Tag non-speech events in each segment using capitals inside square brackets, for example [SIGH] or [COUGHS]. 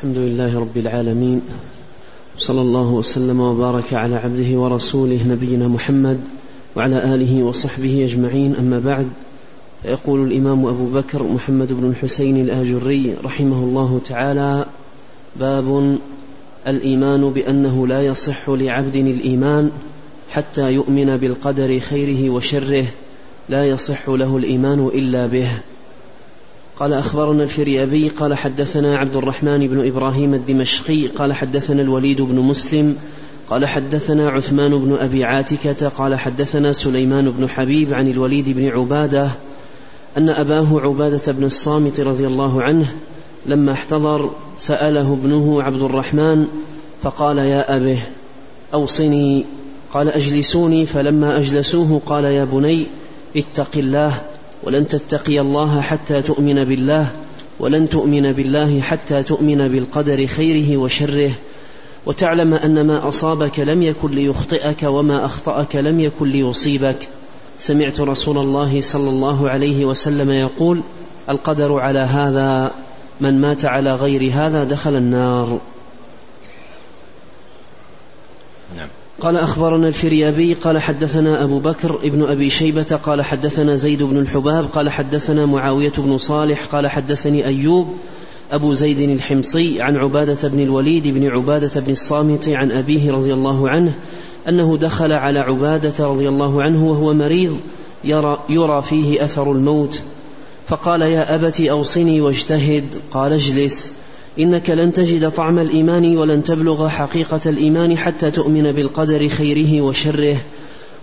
الحمد لله رب العالمين صلى الله وسلم وبارك على عبده ورسوله نبينا محمد وعلى آله وصحبه أجمعين. أما بعد فيقول الإمام أبو بكر محمد بن الحسين الآجري رحمه الله تعالى باب الإيمان بأنه لا يصح لعبد الإيمان حتى يؤمن بالقدر خيره وشره لا يصح له الإيمان إلا به. قال أخبرنا الفريابي قال حدثنا عبد الرحمن بن إبراهيم الدمشقي قال حدثنا الوليد بن مسلم قال حدثنا عثمان بن أبي عاتكة قال حدثنا سليمان بن حبيب عن الوليد بن عبادة أن أباه عبادة بن الصامت رضي الله عنه لما احتضر سأله ابنه عبد الرحمن فقال يا أبه أوصني. قال أجلسوني فلما أجلسوه قال يا بني اتق الله. ولن تتقي الله حتى تؤمن بالله ولن تؤمن بالله حتى تؤمن بالقدر خيره وشره. وتعلم أن ما أصابك لم يكن ليخطئك وما أخطأك لم يكن ليصيبك. سمعت رسول الله صلى الله عليه وسلم يقول القدر على هذا من مات على غير هذا دخل النار نعم قال أخبرنا الفريابي قال حدثنا أبو بكر ابن أبي شيبة قال حدثنا زيد بن الحباب قال حدثنا معاوية بن صالح قال حدثني أيوب أبو زيد الحمصي عن عبادة بن الوليد بن عبادة بن الصامت عن أبيه رضي الله عنه أنه دخل على عبادة رضي الله عنه وهو مريض يرى, يرى فيه أثر الموت فقال يا أبت أوصني واجتهد. قال اجلس. إنك لن تجد طعم الإيمان ولن تبلغ حقيقة الإيمان حتى تؤمن بالقدر خيره وشره.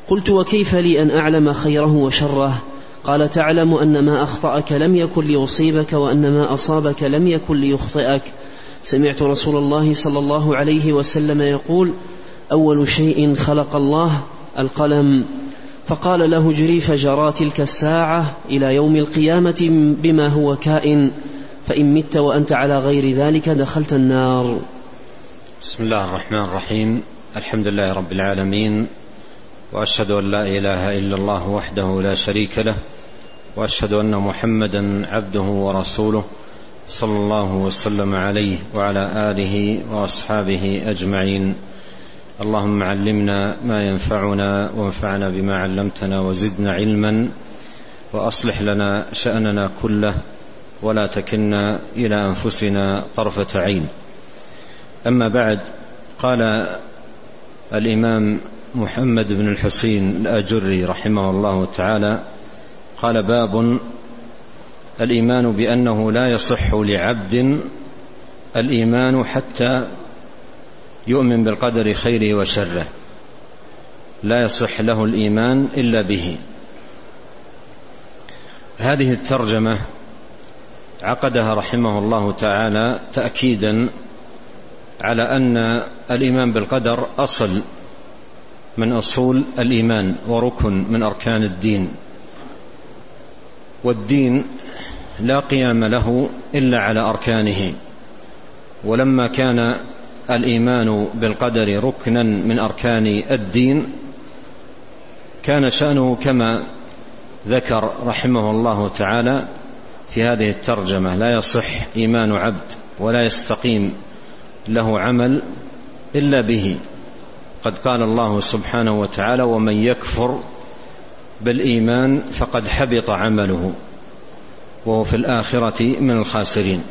قلت وكيف لي أن أعلم خيره وشره؟ قال تعلم أن ما أخطأك لم يكن ليصيبك وأن ما أصابك لم يكن ليخطئك. سمعت رسول الله صلى الله عليه وسلم يقول أول شيء خلق الله القلم. فقال له جري فجرى تلك الساعة إلى يوم القيامة بما هو كائن. فإن مت وأنت على غير ذلك دخلت النار. بسم الله الرحمن الرحيم. الحمد لله رب العالمين. وأشهد أن لا إله إلا الله وحده لا شريك له. وأشهد أن محمدا عبده ورسوله صلى الله وسلم عليه وعلى آله وأصحابه أجمعين. اللهم علمنا ما ينفعنا وانفعنا بما علمتنا وزدنا علما. وأصلح لنا شأننا كله. ولا تكلنا إلى أنفسنا طرفة عين. أما بعد قال الإمام محمد بن الحسين الأجري رحمه الله تعالى قال باب الإيمان بأنه لا يصح لعبد الإيمان حتى يؤمن بالقدر خيره وشره. لا يصح له الإيمان إلا به. هذه الترجمة عقدها رحمه الله تعالى تأكيدا على أن الإيمان بالقدر أصل من أصول الإيمان وركن من أركان الدين والدين لا قيام له إلا على أركانه. ولما كان الإيمان بالقدر ركنا من أركان الدين كان شأنه كما ذكر رحمه الله تعالى في هذه الترجمة لا يصح إيمان عبد ولا يستقيم له عمل إلا به. قد قال الله سبحانه وتعالى ومن يكفر بالإيمان فقد حبط عمله وهو في الآخرة من الخاسرين.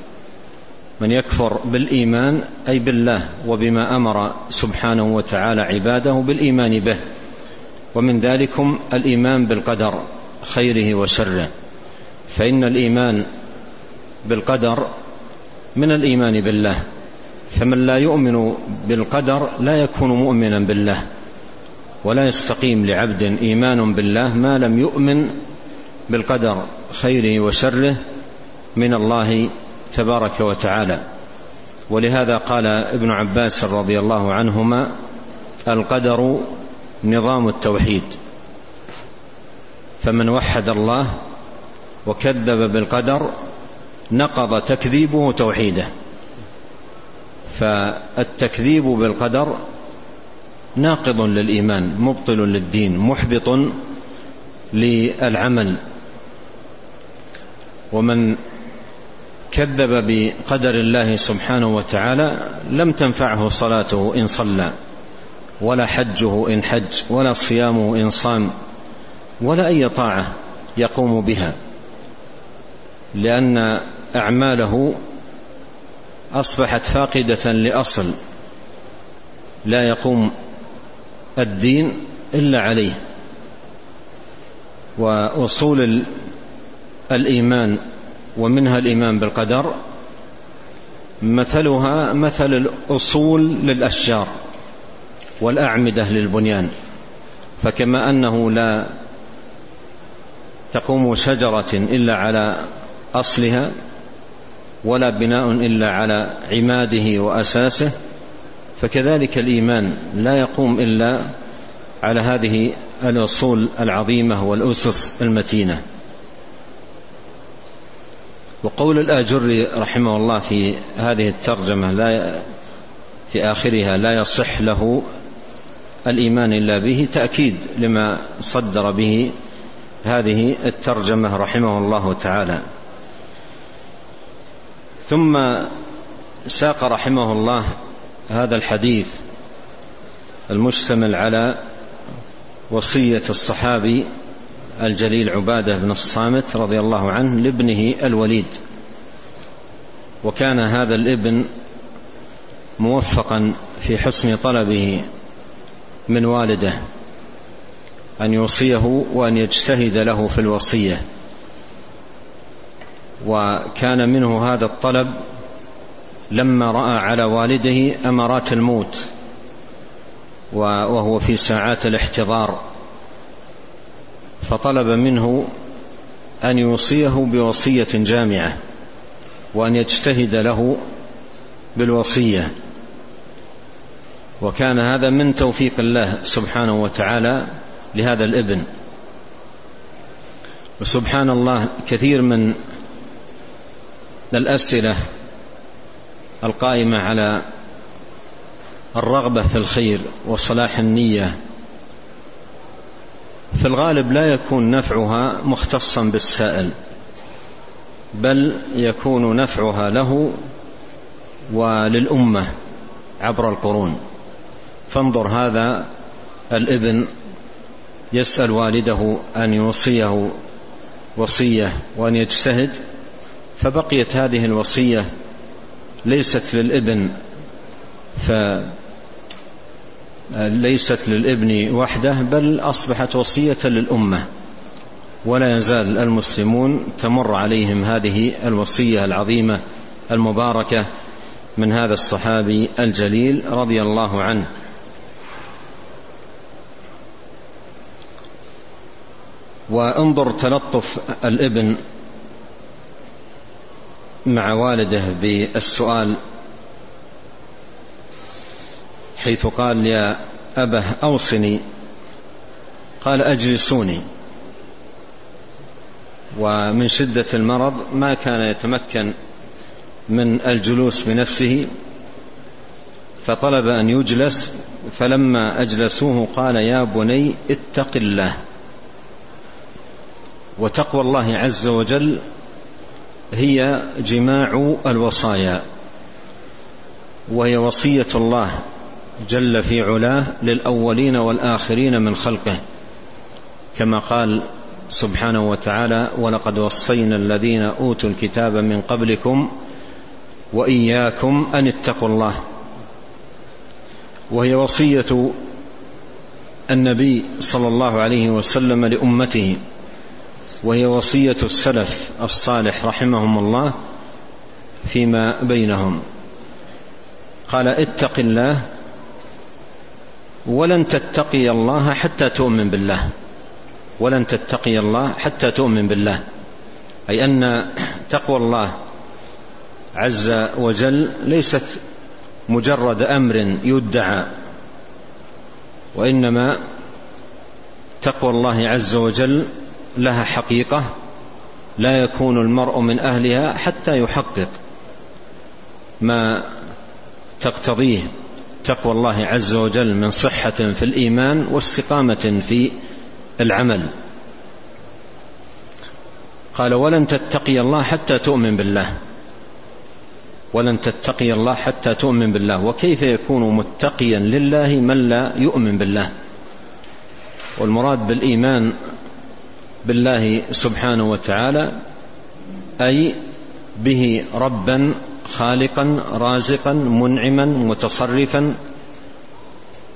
من يكفر بالإيمان أي بالله وبما أمر سبحانه وتعالى عباده بالإيمان به. ومن ذلكم الإيمان بالقدر خيره وشره. فإن الإيمان بالقدر من الإيمان بالله فمن لا يؤمن بالقدر لا يكون مؤمنا بالله ولا يستقيم لعبد إيمان بالله ما لم يؤمن بالقدر خيره وشره من الله تبارك وتعالى. ولهذا قال ابن عباس رضي الله عنهما القدر نظام التوحيد فمن وحد الله وكذب بالقدر نقض تكذيبه توحيده. فالتكذيب بالقدر ناقض للإيمان مبطل للدين محبط للعمل. ومن كذب بقدر الله سبحانه وتعالى لم تنفعه صلاته إن صلى ولا حجه إن حج ولا صيامه إن صام ولا أي طاعة يقوم بها. لأن أعماله أصبحت فاقدة لأصل لا يقوم الدين إلا عليه وأصول الإيمان ومنها الإيمان بالقدر مثلها مثل الأصول للأشجار والأعمدة للبنيان فكما أنه لا تقوم شجرة إلا على أصلها ولا بناء إلا على عماده وأساسه فكذلك الإيمان لا يقوم إلا على هذه الأصول العظيمة والأسس المتينة. وقول الآجري رحمه الله في هذه الترجمة لا في آخرها لا يصح له الإيمان إلا به تأكيد لما صدر به هذه الترجمة رحمه الله تعالى. ثم ساق رحمه الله هذا الحديث المشتمل على وصية الصحابي الجليل عبادة بن الصامت رضي الله عنه لابنه الوليد. وكان هذا الابن موفقا في حسن طلبه من والده أن يوصيه وأن يجتهد له في الوصية. وكان منه هذا الطلب لما رأى على والده أمارات الموت وهو في ساعات الاحتضار. فطلب منه أن يوصيه بوصية جامعة وأن يجتهد له بالوصية. وكان هذا من توفيق الله سبحانه وتعالى لهذا الابن. وسبحان الله كثير من الأسئلة القائمة على الرغبة في الخير وصلاح النية. في الغالب لا يكون نفعها مختصا بالسائل بل يكون نفعها له وللأمة عبر القرون. فانظر هذا الابن يسأل والده أن يوصيه وصية وأن يجتهد فبقيت هذه الوصية ليست للابن ف ليست للابن وحده بل أصبحت وصية للأمة. ولا يزال المسلمون تمر عليهم هذه الوصية العظيمة المباركة من هذا الصحابي الجليل رضي الله عنه. وانظر تلطف الابن مع والده بالسؤال حيث قال يا أبه أوصني قال أجلسوني. ومن شدة المرض ما كان يتمكن من الجلوس بنفسه فطلب أن يجلس. فلما أجلسوه قال يا بني اتق الله وتقوى الله عز وجل. هي جماع الوصايا وهي وصية الله جل في علاه للأولين والآخرين من خلقه. كما قال سبحانه وتعالى ولقد وصينا الذين أوتوا الكتاب من قبلكم وإياكم أن اتقوا الله وهي وصية النبي صلى الله عليه وسلم لأمته. وهي وصية السلف الصالح رحمهم الله فيما بينهم. قال اتق الله ولن تتقي الله حتى تؤمن بالله. ولن تتقي الله حتى تؤمن بالله. أي أن تقوى الله عز وجل ليست مجرد أمر يدعى وإنما تقوى الله عز وجل لها حقيقة لا يكون المرء من أهلها حتى يحقق ما تقتضيه تقوى الله عز وجل من صحة في الإيمان واستقامة في العمل. قال ولن تتقي الله حتى تؤمن بالله ولن تتقي الله حتى تؤمن بالله وكيف يكون متقيا لله من لا يؤمن بالله؟ والمراد بالإيمان بالله سبحانه وتعالى أي به ربا خالقا رازقا منعما متصرفا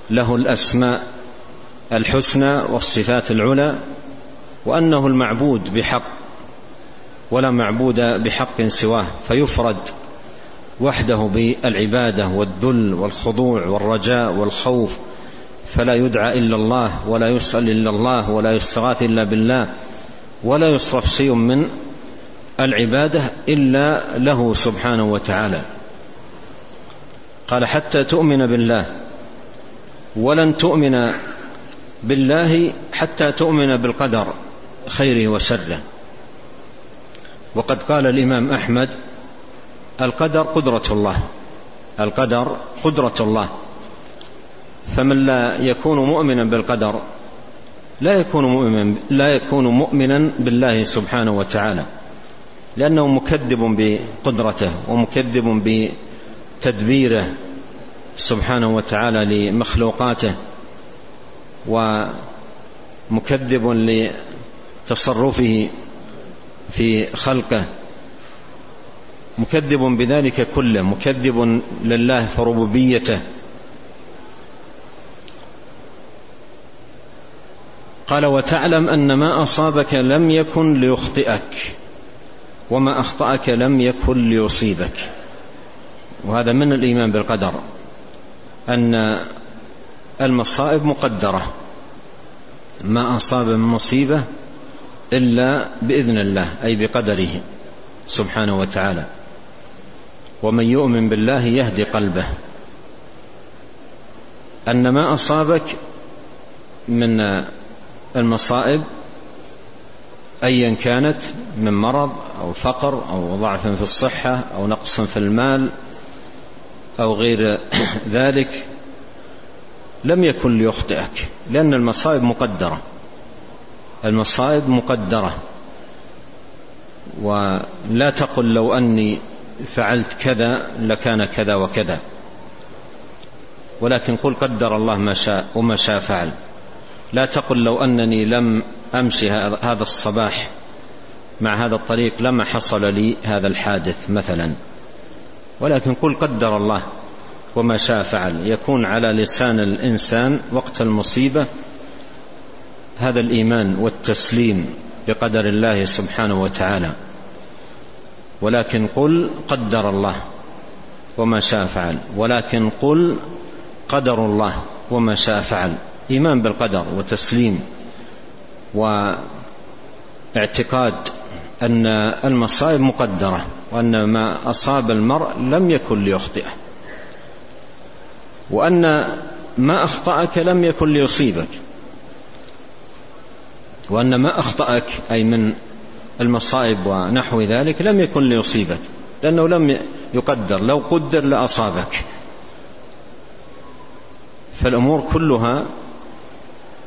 له الأسماء الحسنى والصفات العلى وأنه المعبود بحق ولا معبود بحق سواه فيفرد وحده بالعبادة والذل والخضوع والرجاء والخوف فلا يدعى إلا الله ولا يسال إلا الله ولا يستغاث إلا بالله ولا يصرف شيء من العبادة إلا له سبحانه وتعالى. قال حتى تؤمن بالله ولن تؤمن بالله حتى تؤمن بالقدر خيره وشره. وقد قال الإمام أحمد القدر قدرة الله القدر قدرة الله. فمن لا يكون مؤمنا بالقدر لا يكون مؤمنا لا يكون مؤمنا بالله سبحانه وتعالى لأنه مكذب بقدرته ومكذب بتدبيره سبحانه وتعالى لمخلوقاته ومكذب لتصرفه في خلقه مكذب بذلك كله مكذب لله في قال وتعلم أن ما أصابك لم يكن ليخطئك وما أخطأك لم يكن ليصيبك. وهذا من الإيمان بالقدر أن المصائب مقدرة ما أصاب من مصيبة إلا بإذن الله أي بقدره سبحانه وتعالى. ومن يؤمن بالله يهدي قلبه. أن ما أصابك من المصائب ايا كانت من مرض أو فقر أو ضعف في الصحة أو نقص في المال أو غير [COUGHS] ذلك لم يكن ليخطئك لأن المصائب مقدرة. المصائب مقدرة. ولا تقل لو أني فعلت كذا لكان كذا وكذا. ولكن قل قدر الله ما شاء وما شاء فعل. لا تقل لو أنني لم أمشي هذا الصباح مع هذا الطريق لما حصل لي هذا الحادث مثلا. ولكن قل قدر الله وما شاء فعل. يكون على لسان الإنسان وقت المصيبة هذا الإيمان والتسليم بقدر الله سبحانه وتعالى. ولكن قل قدر الله وما شاء فعل. ولكن قل قدر الله وما شاء فعل. ايمان بالقدر وتسليم واعتقاد أن المصائب مقدرة وأن ما أصاب المرء لم يكن ليخطئه وأن ما أخطأك لم يكن ليصيبك وأن ما أخطأك أي من المصائب ونحو ذلك لم يكن ليصيبك لأنه لم يقدر لو قدر لأصابك. فالأمور كلها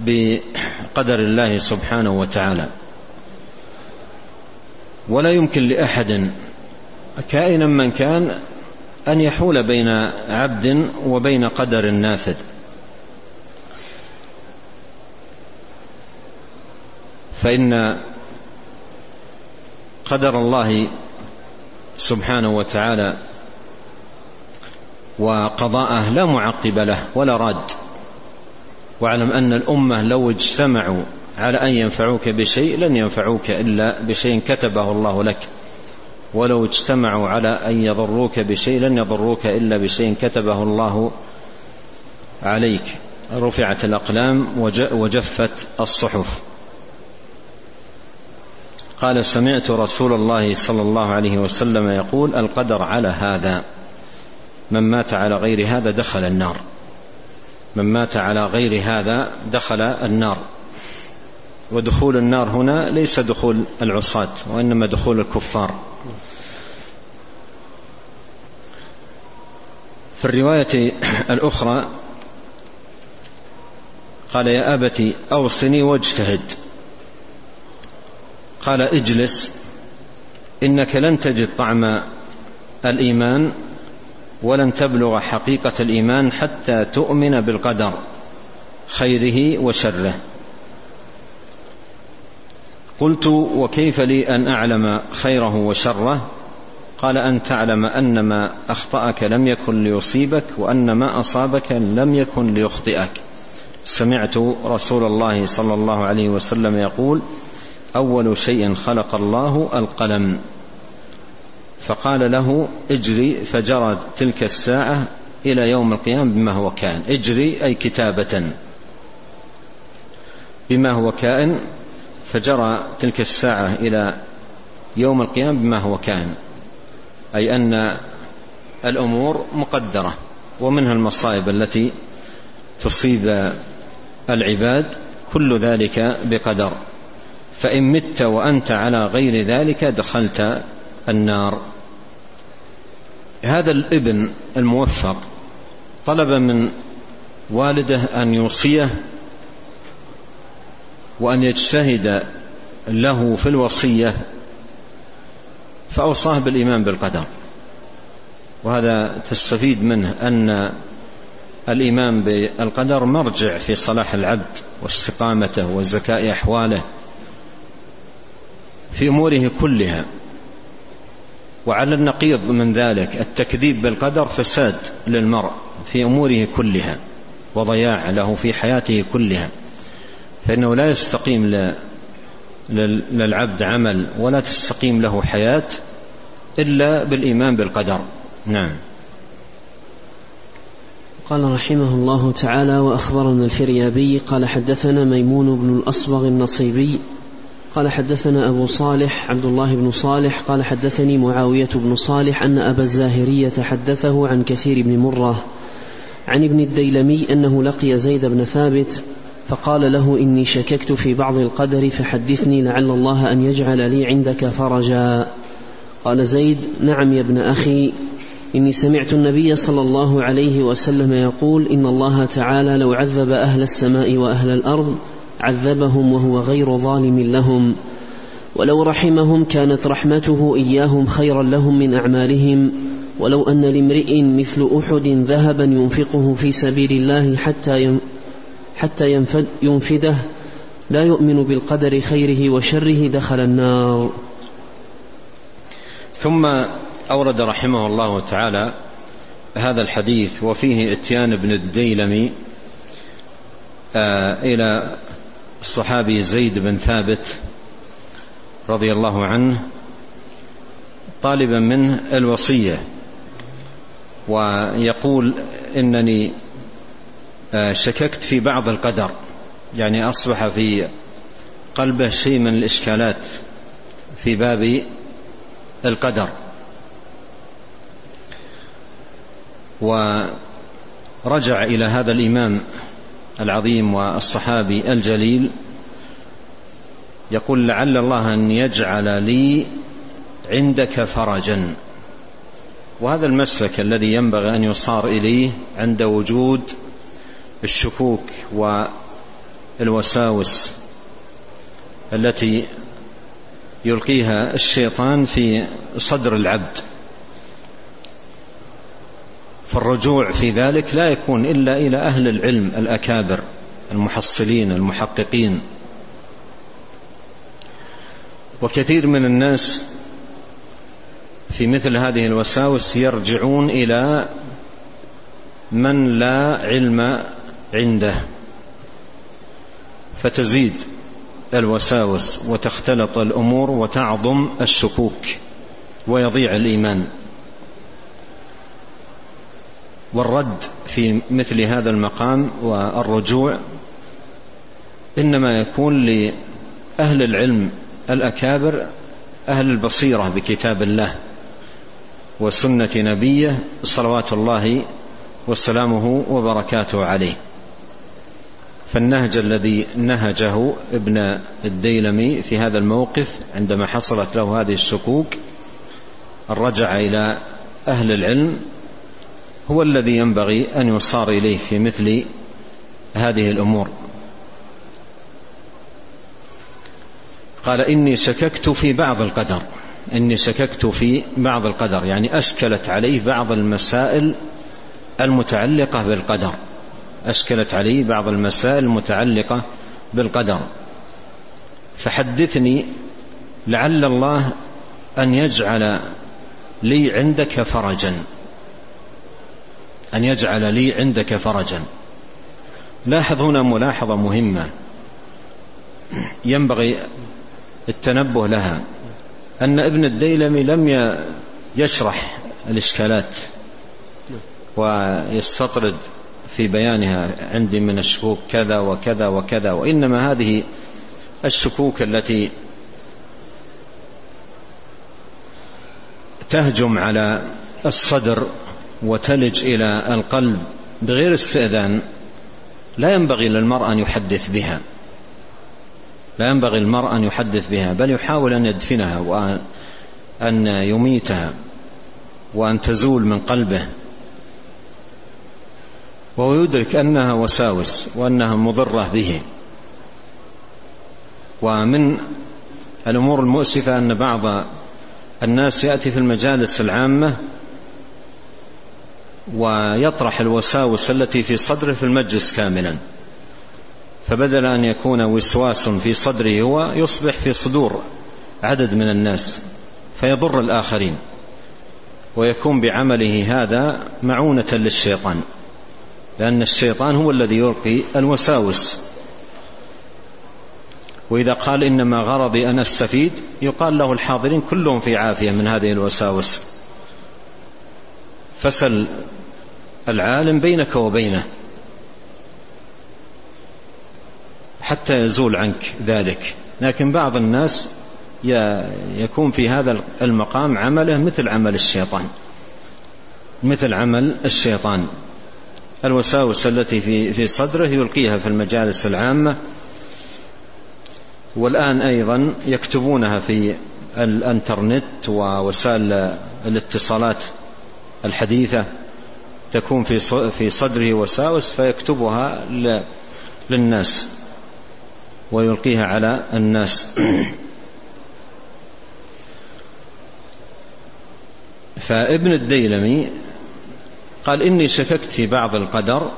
بقدر الله سبحانه وتعالى. ولا يمكن لأحد كائنا من كان أن يحول بين عبد وبين قدر نافذ. فإن قدر الله سبحانه وتعالى وقضاءه لا معقب له ولا راد. واعلم أن الأمة لو اجتمعوا على أن ينفعوك بشيء لن ينفعوك إلا بشيء كتبه الله لك. ولو اجتمعوا على أن يضروك بشيء لن يضروك إلا بشيء كتبه الله عليك. رفعت الأقلام وجفت الصحف. قال سمعت رسول الله صلى الله عليه وسلم يقول القدر على هذا من مات على غير هذا دخل النار. من مات على غير هذا دخل النار. ودخول النار هنا ليس دخول العصاة وإنما دخول الكفار. في الرواية الأخرى قال يا أبت أوصني واجتهد. قال اجلس إنك لن تجد طعم الإيمان ولن تبلغ حقيقة الإيمان حتى تؤمن بالقدر خيره وشره. قلت وكيف لي أن أعلم خيره وشره؟ قال أن تعلم أن ما أخطأك لم يكن ليصيبك وأن ما أصابك لم يكن ليخطئك. سمعت رسول الله صلى الله عليه وسلم يقول أول شيء خلق الله القلم. فقال له اجري فجرى تلك الساعة إلى يوم القيامة بما هو كائن. اجري أي كتابة. بما هو كائن فجرى تلك الساعة إلى يوم القيامة بما هو كائن. أي أن الأمور مقدرة ومنها المصائب التي تصيب العباد كل ذلك بقدر. فإن مت وأنت على غير ذلك دخلت النار. هذا الابن الموفق طلب من والده أن يوصيه وأن يجتهد له في الوصية فأوصاه بالإيمان بالقدر. وهذا تستفيد منه أن الإيمان بالقدر مرجع في صلاح العبد واستقامته وزكاء أحواله في أموره كلها. وعلى النقيض من ذلك التكذيب بالقدر فساد للمرء في أموره كلها وضياع له في حياته كلها. فإنه لا يستقيم للعبد عمل ولا تستقيم له حياة إلا بالإيمان بالقدر. نعم. قال رحمه الله تعالى وأخبرنا الفريابي قال حدثنا ميمون بن الأصبغ النصيبي قال حدثنا أبو صالح عبد الله بن صالح قال حدثني معاوية بن صالح أن أبا الزاهرية حدثه عن كثير بن مرة عن ابن الديلمي أنه لقي زيد بن ثابت فقال له إني شككت في بعض القدر فحدثني لعل الله أن يجعل لي عندك فرجا. قال زيد نعم يا ابن أخي إني سمعت النبي صلى الله عليه وسلم يقول إن الله تعالى لو عذب أهل السماء وأهل الأرض عذبهم وهو غير ظالم لهم. ولو رحمهم كانت رحمته إياهم خيرا لهم من أعمالهم. ولو أن لامرئ مثل أحد ذهبا ينفقه في سبيل الله حتى حتى ينفد ينفده لا يؤمن بالقدر خيره وشره دخل النار. ثم أورد رحمه الله تعالى هذا الحديث وفيه إتيان بن الديلمي آه إلى الصحابي زيد بن ثابت رضي الله عنه طالبا منه الوصية ويقول إنني آه، شككت في بعض القدر يعني أصبح في قلبه شيء من الإشكالات في باب القدر. ورجع إلى هذا الإمام العظيم والصحابي الجليل يقول لعل الله أن يجعل لي عندك فرجا. وهذا المسلك الذي ينبغي أن يصار إليه عند وجود الشكوك والوساوس التي يلقيها الشيطان في صدر العبد. فالرجوع في ذلك لا يكون إلا إلى أهل العلم الأكابر المحصلين المحققين. وكثير من الناس في مثل هذه الوساوس يرجعون إلى من لا علم عنده. فتزيد الوساوس وتختلط الأمور وتعظم الشكوك ويضيع الإيمان. والرد في مثل هذا المقام والرجوع إنما يكون لأهل العلم الأكابر أهل البصيرة بكتاب الله وسنة نبيه صلوات الله وسلامه وبركاته عليه. فالنهج الذي نهجه ابن الديلمي في هذا الموقف عندما حصلت له هذه الشكوك الرجع إلى أهل العلم هو الذي ينبغي أن يصار إليه في مثل هذه الأمور. قال إني شككت في بعض القدر. إني شككت في بعض القدر يعني أشكلت عليه بعض المسائل المتعلقة بالقدر. أشكلت عليه بعض المسائل المتعلقة بالقدر. فحدثني لعل الله أن يجعل لي عندك فرجا. أن يجعل لي عندك فرجا. لاحظ هنا ملاحظة مهمة. ينبغي التنبه لها. أن ابن الديلمي لم يشرح الإشكالات ويستطرد في بيانها. عندي من الشكوك كذا وكذا وكذا. وإنما هذه الشكوك التي تهجم على الصدر وتلج إلى القلب بغير استئذان لا ينبغي للمرء أن يحدث بها. لا ينبغي المرء أن يحدث بها بل يحاول أن يدفنها وأن يميتها وأن تزول من قلبه. وهو يدرك أنها وساوس وأنها مضرة به. ومن الأمور المؤسفة أن بعض الناس يأتي في المجالس العامة ويطرح الوساوس التي في صدره في المجلس كاملا. فبدل أن يكون وسواس في صدره هو يصبح في صدور عدد من الناس فيضر الآخرين ويكون بعمله هذا معونة للشيطان لأن الشيطان هو الذي يلقي الوساوس. وإذا قال إنما غرضي أن أستفيد يقال له الحاضرين كلهم في عافية من هذه الوساوس. فسل العالم بينك وبينه حتى يزول عنك ذلك. لكن بعض الناس يكون في هذا المقام عمله مثل عمل الشيطان مثل عمل الشيطان. الوساوس التي في في صدره يلقيها في المجالس العامة. والآن أيضا يكتبونها في الإنترنت ووسائل الاتصالات. الحديثة تكون في في صدره وساوس فيكتبها للناس ويلقيها على الناس. [CLEARS THROAT] فابن الديلمي قال إني شككت في بعض القدر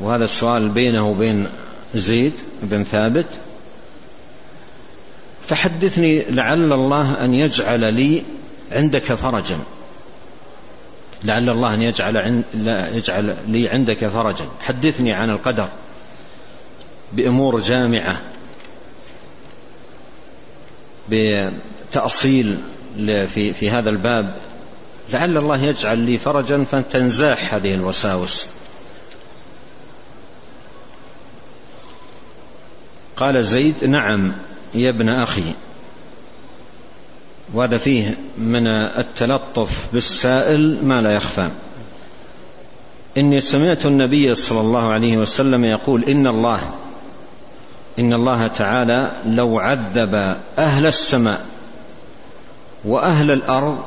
وهذا السؤال بينه وبين زيد بن ثابت. فحدثني لعل الله أن يجعل لي عندك فرجا. لعل الله أن يجعل, يجعل لي عندك فرجا. حدثني عن القدر بأمور جامعة بتأصيل في في هذا الباب. لعل الله يجعل لي فرجا فتنزاح هذه الوساوس. قال زيد نعم يا ابن أخي وهذا فيه من التلطف بالسائل ما لا يخفى. إني سمعت النبي صلى الله عليه وسلم يقول إن الله إن الله تعالى لو عذب أهل السماء وأهل الأرض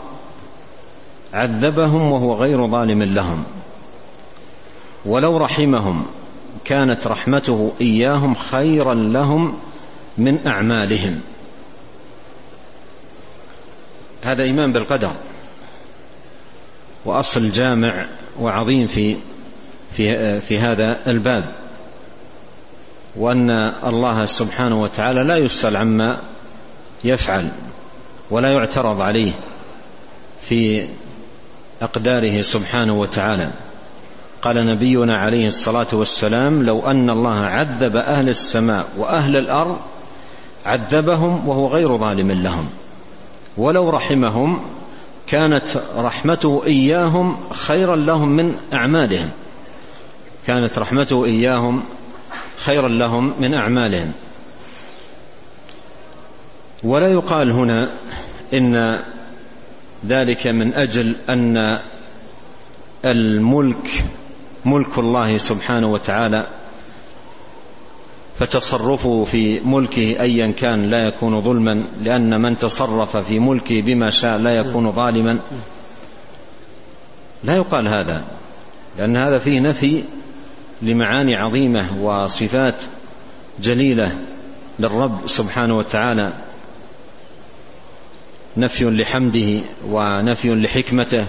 عذبهم وهو غير ظالم لهم. ولو رحمهم كانت رحمته إياهم خيرا لهم من أعمالهم. هذا إيمان بالقدر. وأصل جامع وعظيم في في في هذا الباب. وأن الله سبحانه وتعالى لا يسأل عما يفعل ولا يعترض عليه في أقداره سبحانه وتعالى. قال نبينا عليه الصلاة والسلام لو أن الله عذب أهل السماء وأهل الأرض عذبهم وهو غير ظالم لهم. ولو رحمهم كانت رحمته إياهم خيرا لهم من أعمالهم. كانت رحمته إياهم خيرا لهم من أعمالهم. ولا يقال هنا إن ذلك من أجل أن الملك ملك الله سبحانه وتعالى فتصرفه في ملكه ايا كان لا يكون ظلما لأن من تصرف في ملكه بما شاء لا يكون ظالما. لا يقال هذا لأن هذا فيه نفي لمعاني عظيمة وصفات جليلة للرب سبحانه وتعالى. نفي لحمده ونفي لحكمته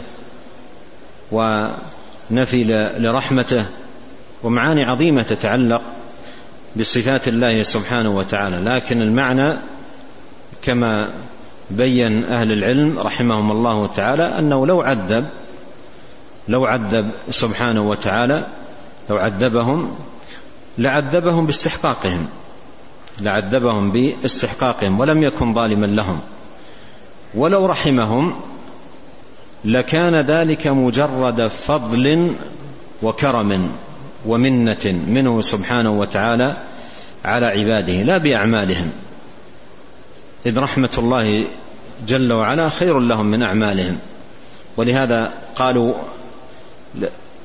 ونفي لرحمته ومعاني عظيمة تتعلق بصفات الله سبحانه وتعالى. لكن المعنى كما بين أهل العلم رحمهم الله تعالى أنه لو عذب لو عذب سبحانه وتعالى لو عذبهم لعذبهم باستحقاقهم لعذبهم باستحقاقهم ولم يكن ظالما لهم. ولو رحمهم لكان ذلك مجرد فضل وكرم. ومنة منه سبحانه وتعالى على عباده لا بأعمالهم. إذ رحمة الله جل وعلا خير لهم من أعمالهم. ولهذا قالوا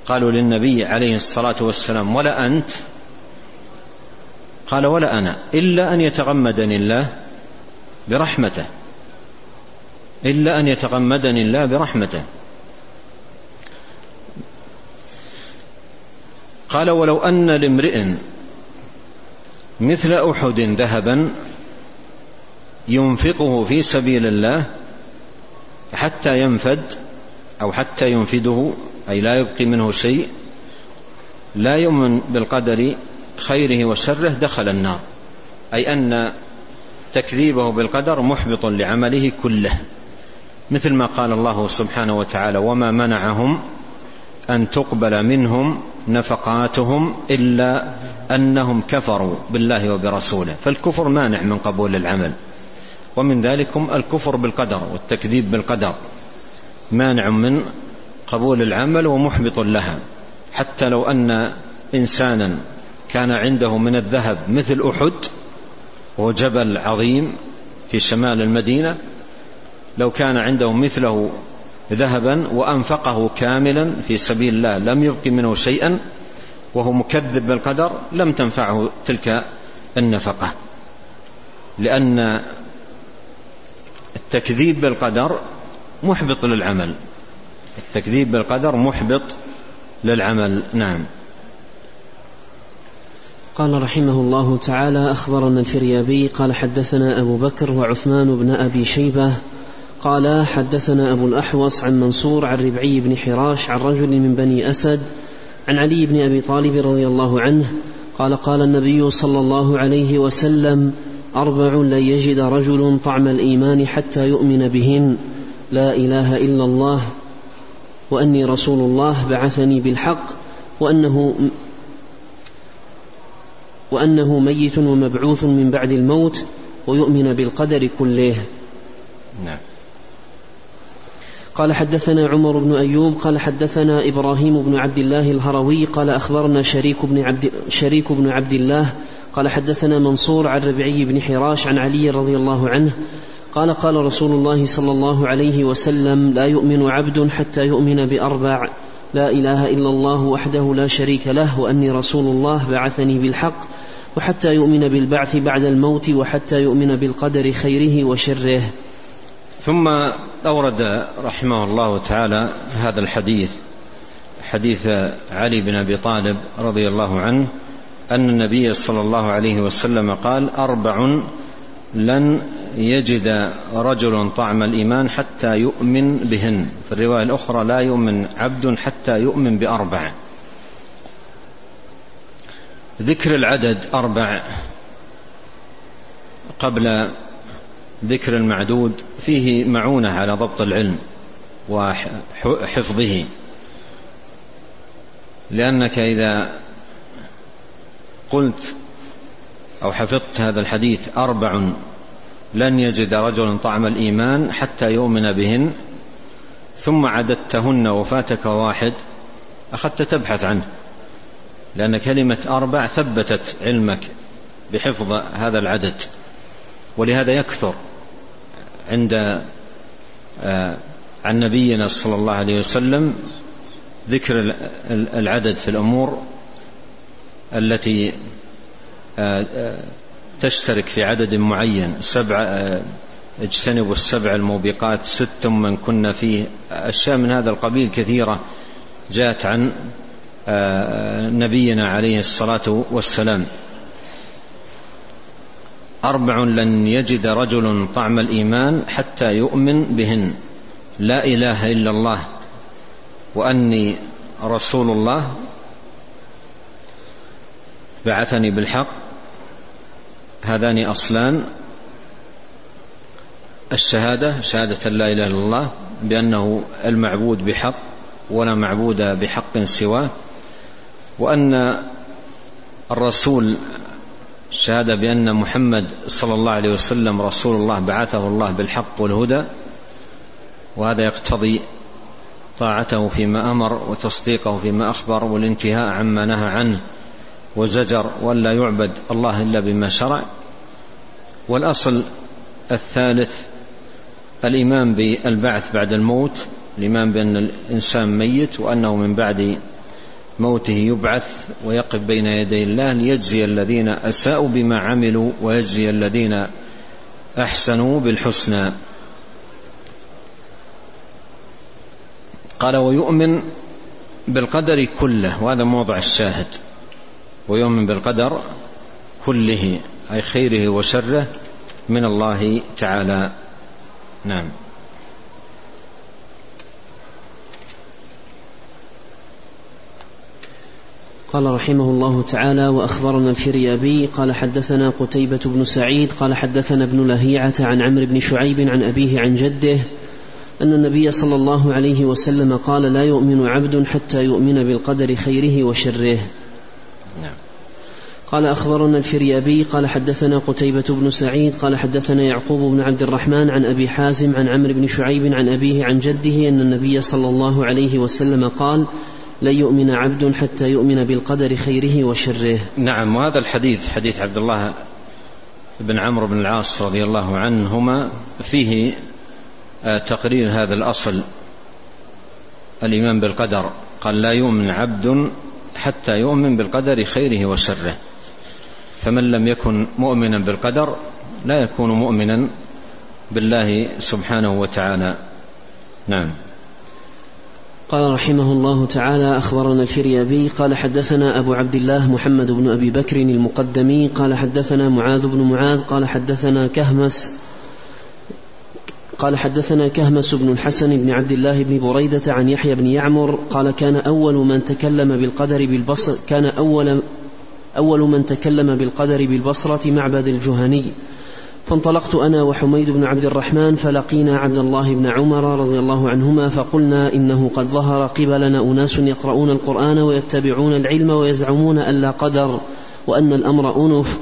قالوا للنبي عليه الصلاة والسلام ولا أنت؟ قال ولا أنا إلا أن يتغمدني الله برحمته. إلا أن يتغمدني الله برحمته. قال ولو أن لامرئ مثل أحد ذهبا ينفقه في سبيل الله حتى ينفد أو حتى ينفده أي لا يبقي منه شيء لا يؤمن بالقدر خيره وشره دخل النار. أي أن تكذيبه بالقدر محبط لعمله كله مثل ما قال الله سبحانه وتعالى وما منعهم أن تقبل منهم نفقاتهم إلا أنهم كفروا بالله وبرسوله. فالكفر مانع من قبول العمل. ومن ذلكم الكفر بالقدر والتكذيب بالقدر. مانع من قبول العمل ومحبط لها. حتى لو أن إنسانا كان عنده من الذهب مثل أحد وهو جبل عظيم في شمال المدينة لو كان عنده مثله ذهبا وأنفقه كاملا في سبيل الله لم يبق منه شيئا وهو مكذب بالقدر لم تنفعه تلك النفقة. لأن التكذيب بالقدر محبط للعمل. التكذيب بالقدر محبط للعمل. نعم. قال رحمه الله تعالى أخبرنا الفريابي قال حدثنا أبو بكر وعثمان بن أبي شيبة قال حدثنا أبو الأحوص عن منصور عن ربعي بن حراش عن رجل من بني أسد عن علي بن أبي طالب رضي الله عنه قال قال النبي صلى الله عليه وسلم أربع لن يجد رجل طعم الإيمان حتى يؤمن بهن. لا إله إلا الله وأني رسول الله بعثني بالحق وأنه وأنه ميت ومبعوث من بعد الموت ويؤمن بالقدر كله. نعم. قال حدثنا عمر بن أيوب قال حدثنا إبراهيم بن عبد الله الهروي قال أخبرنا شريك بن عبد, شريك بن عبد الله قال حدثنا منصور عن ربعي بن حراش عن علي رضي الله عنه قال قال رسول الله صلى الله عليه وسلم لا يؤمن عبد حتى يؤمن بأربع لا إله إلا الله وحده لا شريك له وأني رسول الله بعثني بالحق وحتى يؤمن بالبعث بعد الموت وحتى يؤمن بالقدر خيره وشره. ثم أورد رحمه الله تعالى هذا الحديث حديث علي بن أبي طالب رضي الله عنه أن النبي صلى الله عليه وسلم قال أربع لن يجد رجل طعم الإيمان حتى يؤمن بهن. في الرواية الأخرى لا يؤمن عبد حتى يؤمن بأربع. ذكر العدد أربع قبل ذكر المعدود فيه معونة على ضبط العلم وحفظه. لأنك إذا قلت أو حفظت هذا الحديث أربع لن يجد رجل طعم الإيمان حتى يؤمن بهن ثم عددتهن وفاتك واحد أخذت تبحث عنه. لأن كلمة أربع ثبتت علمك بحفظ هذا العدد. ولهذا يكثر عند آه، عن نبينا صلى الله عليه وسلم ذكر العدد في الأمور التي آه، آه، تشترك في عدد معين. سبع اجتنبوا السبع الموبقات ست من كنا فيه. أشياء من هذا القبيل كثيرة جاءت عن نبينا عليه الصلاة والسلام. أربع لن يجد رجل طعم الإيمان حتى يؤمن بهن. لا إله إلا الله. وأني رسول الله. بعثني بالحق. هذان أصلان. الشهادة شهادة لا إله إلا الله بأنه المعبود بحق ولا معبود بحق سواه. وأن الرسول شهادة بأن محمد صلى الله عليه وسلم رسول الله بعثه الله بالحق والهدى وهذا يقتضي طاعته فيما أمر وتصديقه فيما أخبر والانتهاء عما نهى عنه وزجر والا يعبد الله إلا بما شرع. والأصل الثالث الإيمان بالبعث بعد الموت الإيمان بأن الإنسان ميت وأنه من بعد موته يبعث ويقف بين يدي الله ليجزي الذين أساءوا بما عملوا ويجزي الذين أحسنوا بالحسنى. قال ويؤمن بالقدر كله. وهذا موضع الشاهد. ويؤمن بالقدر كله أي خيره وشره من الله تعالى. نعم. قال رحمه الله تعالى وأخبرنا الفريابي قال حدثنا قتيبة بن سعيد قال حدثنا ابن لهيعة عن عمرو بن شعيب عن أبيه عن جده أن النبي صلى الله عليه وسلم قال لا يؤمن عبد حتى يؤمن بالقدر خيره وشره. نعم قال أخبرنا الفريابي قال حدثنا قتيبة بن سعيد قال حدثنا يعقوب بن عبد الرحمن عن أبي حازم عن عمرو بن شعيب عن أبيه عن جده أن النبي صلى الله عليه وسلم قال لن يؤمن عبد حتى يؤمن بالقدر خيره وشره. نعم وهذا الحديث حديث عبد الله بن عمرو بن العاص رضي الله عنهما فيه آه، تقرير هذا الأصل. الإيمان بالقدر قال لا يؤمن عبد حتى يؤمن بالقدر خيره وشره. فمن لم يكن مؤمنا بالقدر لا يكون مؤمنا بالله سبحانه وتعالى. نعم. قال رحمه الله تعالى أخبرنا الفريابي قال حدثنا أبو عبد الله محمد بن أبي بكر المقدمي قال حدثنا معاذ بن معاذ قال حدثنا كهمس قال حدثنا كهمس بن الحسن بن عبد الله بن بريدة عن يحيى بن يعمر قال كان أول من تكلم بالقدر بالبصر كان أول أول من تكلم بالقدر بالبصرة معبد الجهني. فانطلقت أنا وحميد بن عبد الرحمن فلقينا عبد الله بن عمر رضي الله عنهما فقلنا إنه قد ظهر قبلنا أناس يقرؤون القرآن ويتبعون العلم ويزعمون أن لا قدر وأن الأمر أنف.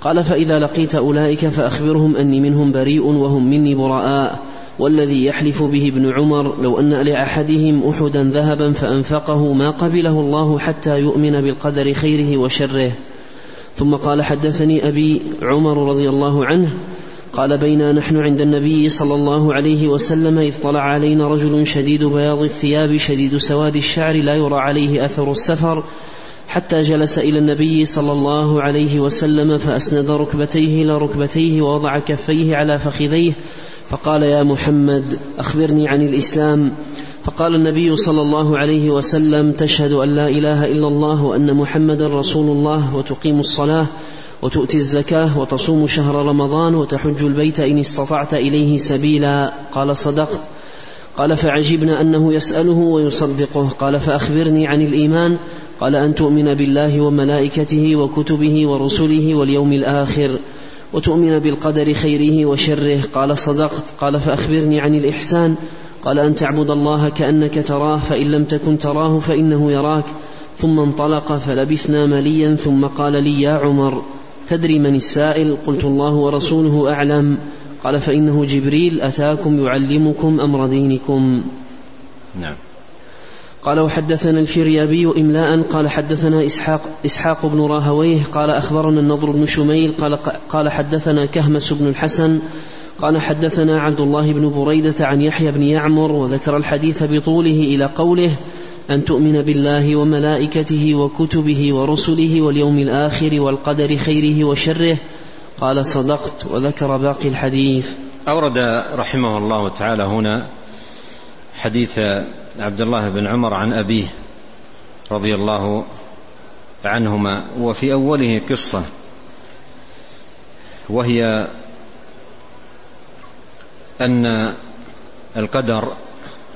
قال فإذا لقيت أولئك فأخبرهم أني منهم بريء وهم مني براء. والذي يحلف به ابن عمر لو أن لأحدهم أحدا ذهبا فأنفقه ما قبله الله حتى يؤمن بالقدر خيره وشره. ثم قال حدثني أبي عمر رضي الله عنه قال بينا نحن عند النبي صلى الله عليه وسلم إذ طلع علينا رجل شديد بياض الثياب شديد سواد الشعر لا يرى عليه أثر السفر حتى جلس إلى النبي صلى الله عليه وسلم فأسند ركبتيه إلى ركبتيه ووضع كفيه على فخذيه فقال يا محمد أخبرني عن الإسلام فقال النبي صلى الله عليه وسلم تشهد أن لا إله إلا الله وأن محمدا رسول الله وتقيم الصلاة وتؤتي الزكاة وتصوم شهر رمضان وتحج البيت إن استطعت إليه سبيلا. قال صدقت. قال فعجبنا أنه يسأله ويصدقه. قال فأخبرني عن الإيمان. قال أن تؤمن بالله وملائكته وكتبه ورسله واليوم الآخر وتؤمن بالقدر خيره وشره. قال صدقت. قال فأخبرني عن الإحسان. قال أن تعبد الله كأنك تراه فإن لم تكن تراه فإنه يراك. ثم انطلق فلبثنا مليا ثم قال لي يا عمر تدري من السائل؟ قلت الله ورسوله أعلم. قال فإنه جبريل أتاكم يعلمكم أمر دينكم. نعم. قال وحدثنا الفريابي إملاء قال حدثنا إسحاق, إسحاق بن راهويه قال أخبرنا النضر بن شميل قال, قال حدثنا كهمس بن الحسن قال حدثنا عبد الله بن بريدة عن يحيى بن يعمر وذكر الحديث بطوله إلى قوله أن تؤمن بالله وملائكته وكتبه ورسله واليوم الآخر والقدر خيره وشره. قال صدقت وذكر باقي الحديث. أورد رحمه الله تعالى هنا حديث عبد الله بن عمر عن أبيه رضي الله عنهما وفي أوله قصة وهي أن القدر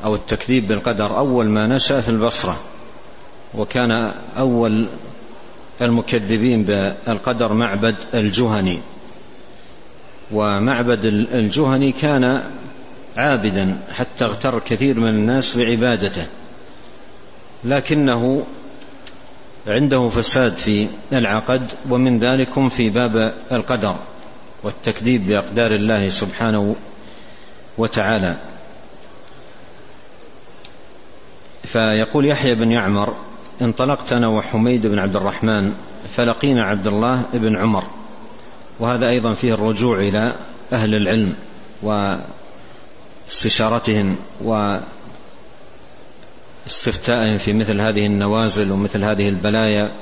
أو التكذيب بالقدر أول ما نشأ في البصرة وكان أول المكذبين بالقدر معبد الجهني. ومعبد الجهني كان عابدا حتى اغتر كثير من الناس بعبادته. لكنه عنده فساد في العقد ومن ذلكم في باب القدر والتكذيب بأقدار الله سبحانه وتعالى. فيقول يحيى بن يعمر انطلقت أنا وحميد بن عبد الرحمن فلقينا عبد الله بن عمر. وهذا أيضا فيه الرجوع إلى أهل العلم واستشارتهم واستفتائهم في مثل هذه النوازل ومثل هذه البلايا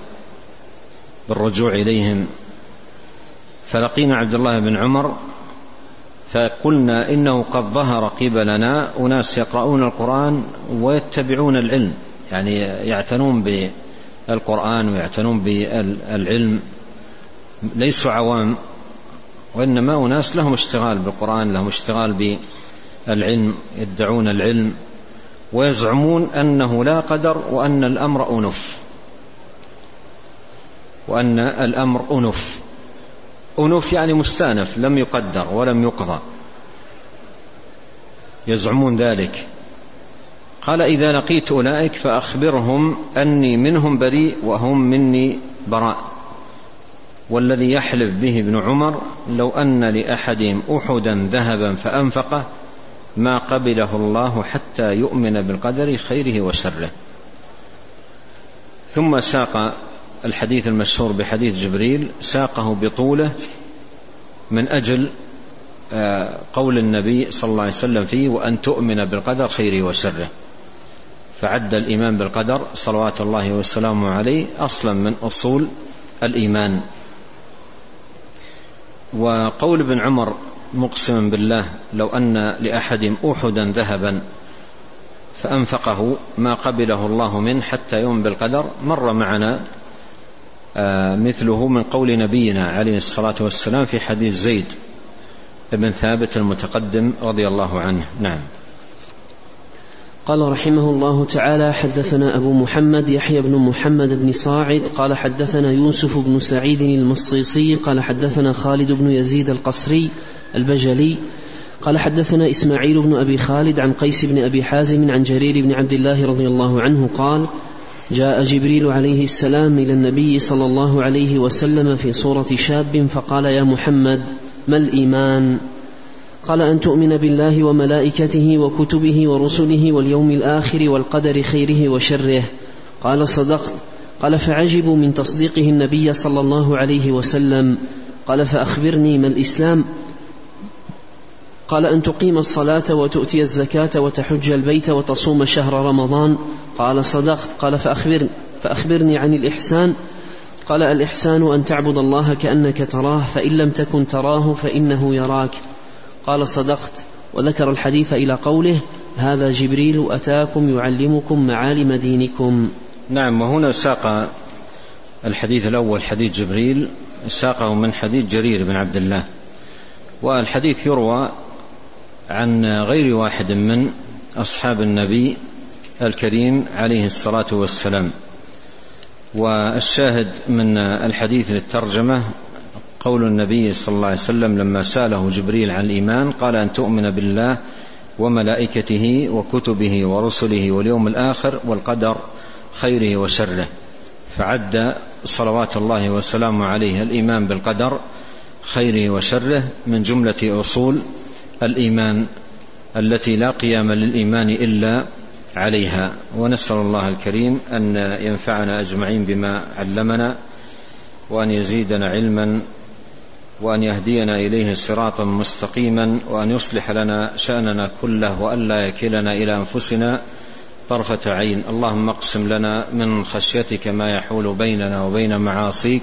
بالرجوع إليهم. فلقينا عبد الله بن عمر فقلنا إنه قد ظهر قبلنا أناس يقرؤون القرآن ويتبعون العلم يعني يعتنون بالقرآن ويعتنون بالعلم ليسوا عوام وإنما أناس لهم اشتغال بالقرآن لهم اشتغال بالعلم يدعون العلم ويزعمون أنه لا قدر وأن الأمر أنف وأن الأمر أنف. أنوف يعني مستأنف لم يقدر ولم يقضى. يزعمون ذلك. قال إذا لقيت أولئك فأخبرهم أني منهم بريء وهم مني براء. والذي يحلف به ابن عمر لو أن لأحدهم أحدا ذهبا فأنفقه ما قبله الله حتى يؤمن بالقدر خيره وشره. ثم ساق الحديث المشهور بحديث جبريل ساقه بطوله من أجل آه، قول النبي صلى الله عليه وسلم فيه وأن تؤمن بالقدر خيره وشره. فعد الإيمان بالقدر صلوات الله وسلامه عليه أصلا من أصول الإيمان. وقول ابن عمر مقسما بالله لو أن لأحد احدا ذهبا فأنفقه ما قبله الله منه حتى يؤمن بالقدر مر معنا مثله من قول نبينا عليه الصلاة والسلام في حديث زيد بن ثابت المتقدم رضي الله عنه. نعم. قال رحمه الله تعالى حدثنا أبو محمد يحيى بن محمد بن صاعد قال حدثنا يوسف بن سعيد المصيصي قال حدثنا خالد بن يزيد القصري البجلي قال حدثنا إسماعيل بن أبي خالد عن قيس بن أبي حازم عن جرير بن عبد الله رضي الله عنه قال جاء جبريل عليه السلام إلى النبي صلى الله عليه وسلم في صورة شاب فقال يا محمد ما الإيمان؟ قال أن تؤمن بالله وملائكته وكتبه ورسله واليوم الآخر والقدر خيره وشره. قال صدقت. قال فعجبوا من تصديقه النبي صلى الله عليه وسلم. قال فأخبرني ما الإسلام؟ قال أن تقيم الصلاة وتؤتي الزكاة وتحج البيت وتصوم شهر رمضان. قال صدقت. قال فأخبرني, فأخبرني عن الإحسان. قال الإحسان أن تعبد الله كأنك تراه فإن لم تكن تراه فإنه يراك. قال صدقت. وذكر الحديث إلى قوله هذا جبريل أتاكم يعلمكم معالم دينكم. نعم وهنا ساق الحديث الأول حديث جبريل ساقه من حديث جرير بن عبد الله. والحديث يروى عن غير واحد من أصحاب النبي الكريم عليه الصلاة والسلام. والشاهد من الحديث للترجمة قول النبي صلى الله عليه وسلم لما سأله جبريل عن الإيمان قال أن تؤمن بالله وملائكته وكتبه ورسله واليوم الآخر والقدر خيره وشره فعد صلوات الله وسلامه عليه الإيمان بالقدر خيره وشره من جملة أصول الإيمان التي لا قيام للإيمان إلا عليها. ونسأل الله الكريم أن ينفعنا أجمعين بما علمنا وأن يزيدنا علما وأن يهدينا إليه صراطا مستقيما وأن يصلح لنا شأننا كله وأن لا يكلنا إلى أنفسنا طرفة عين. اللهم اقسم لنا من خشيتك ما يحول بيننا وبين معاصيك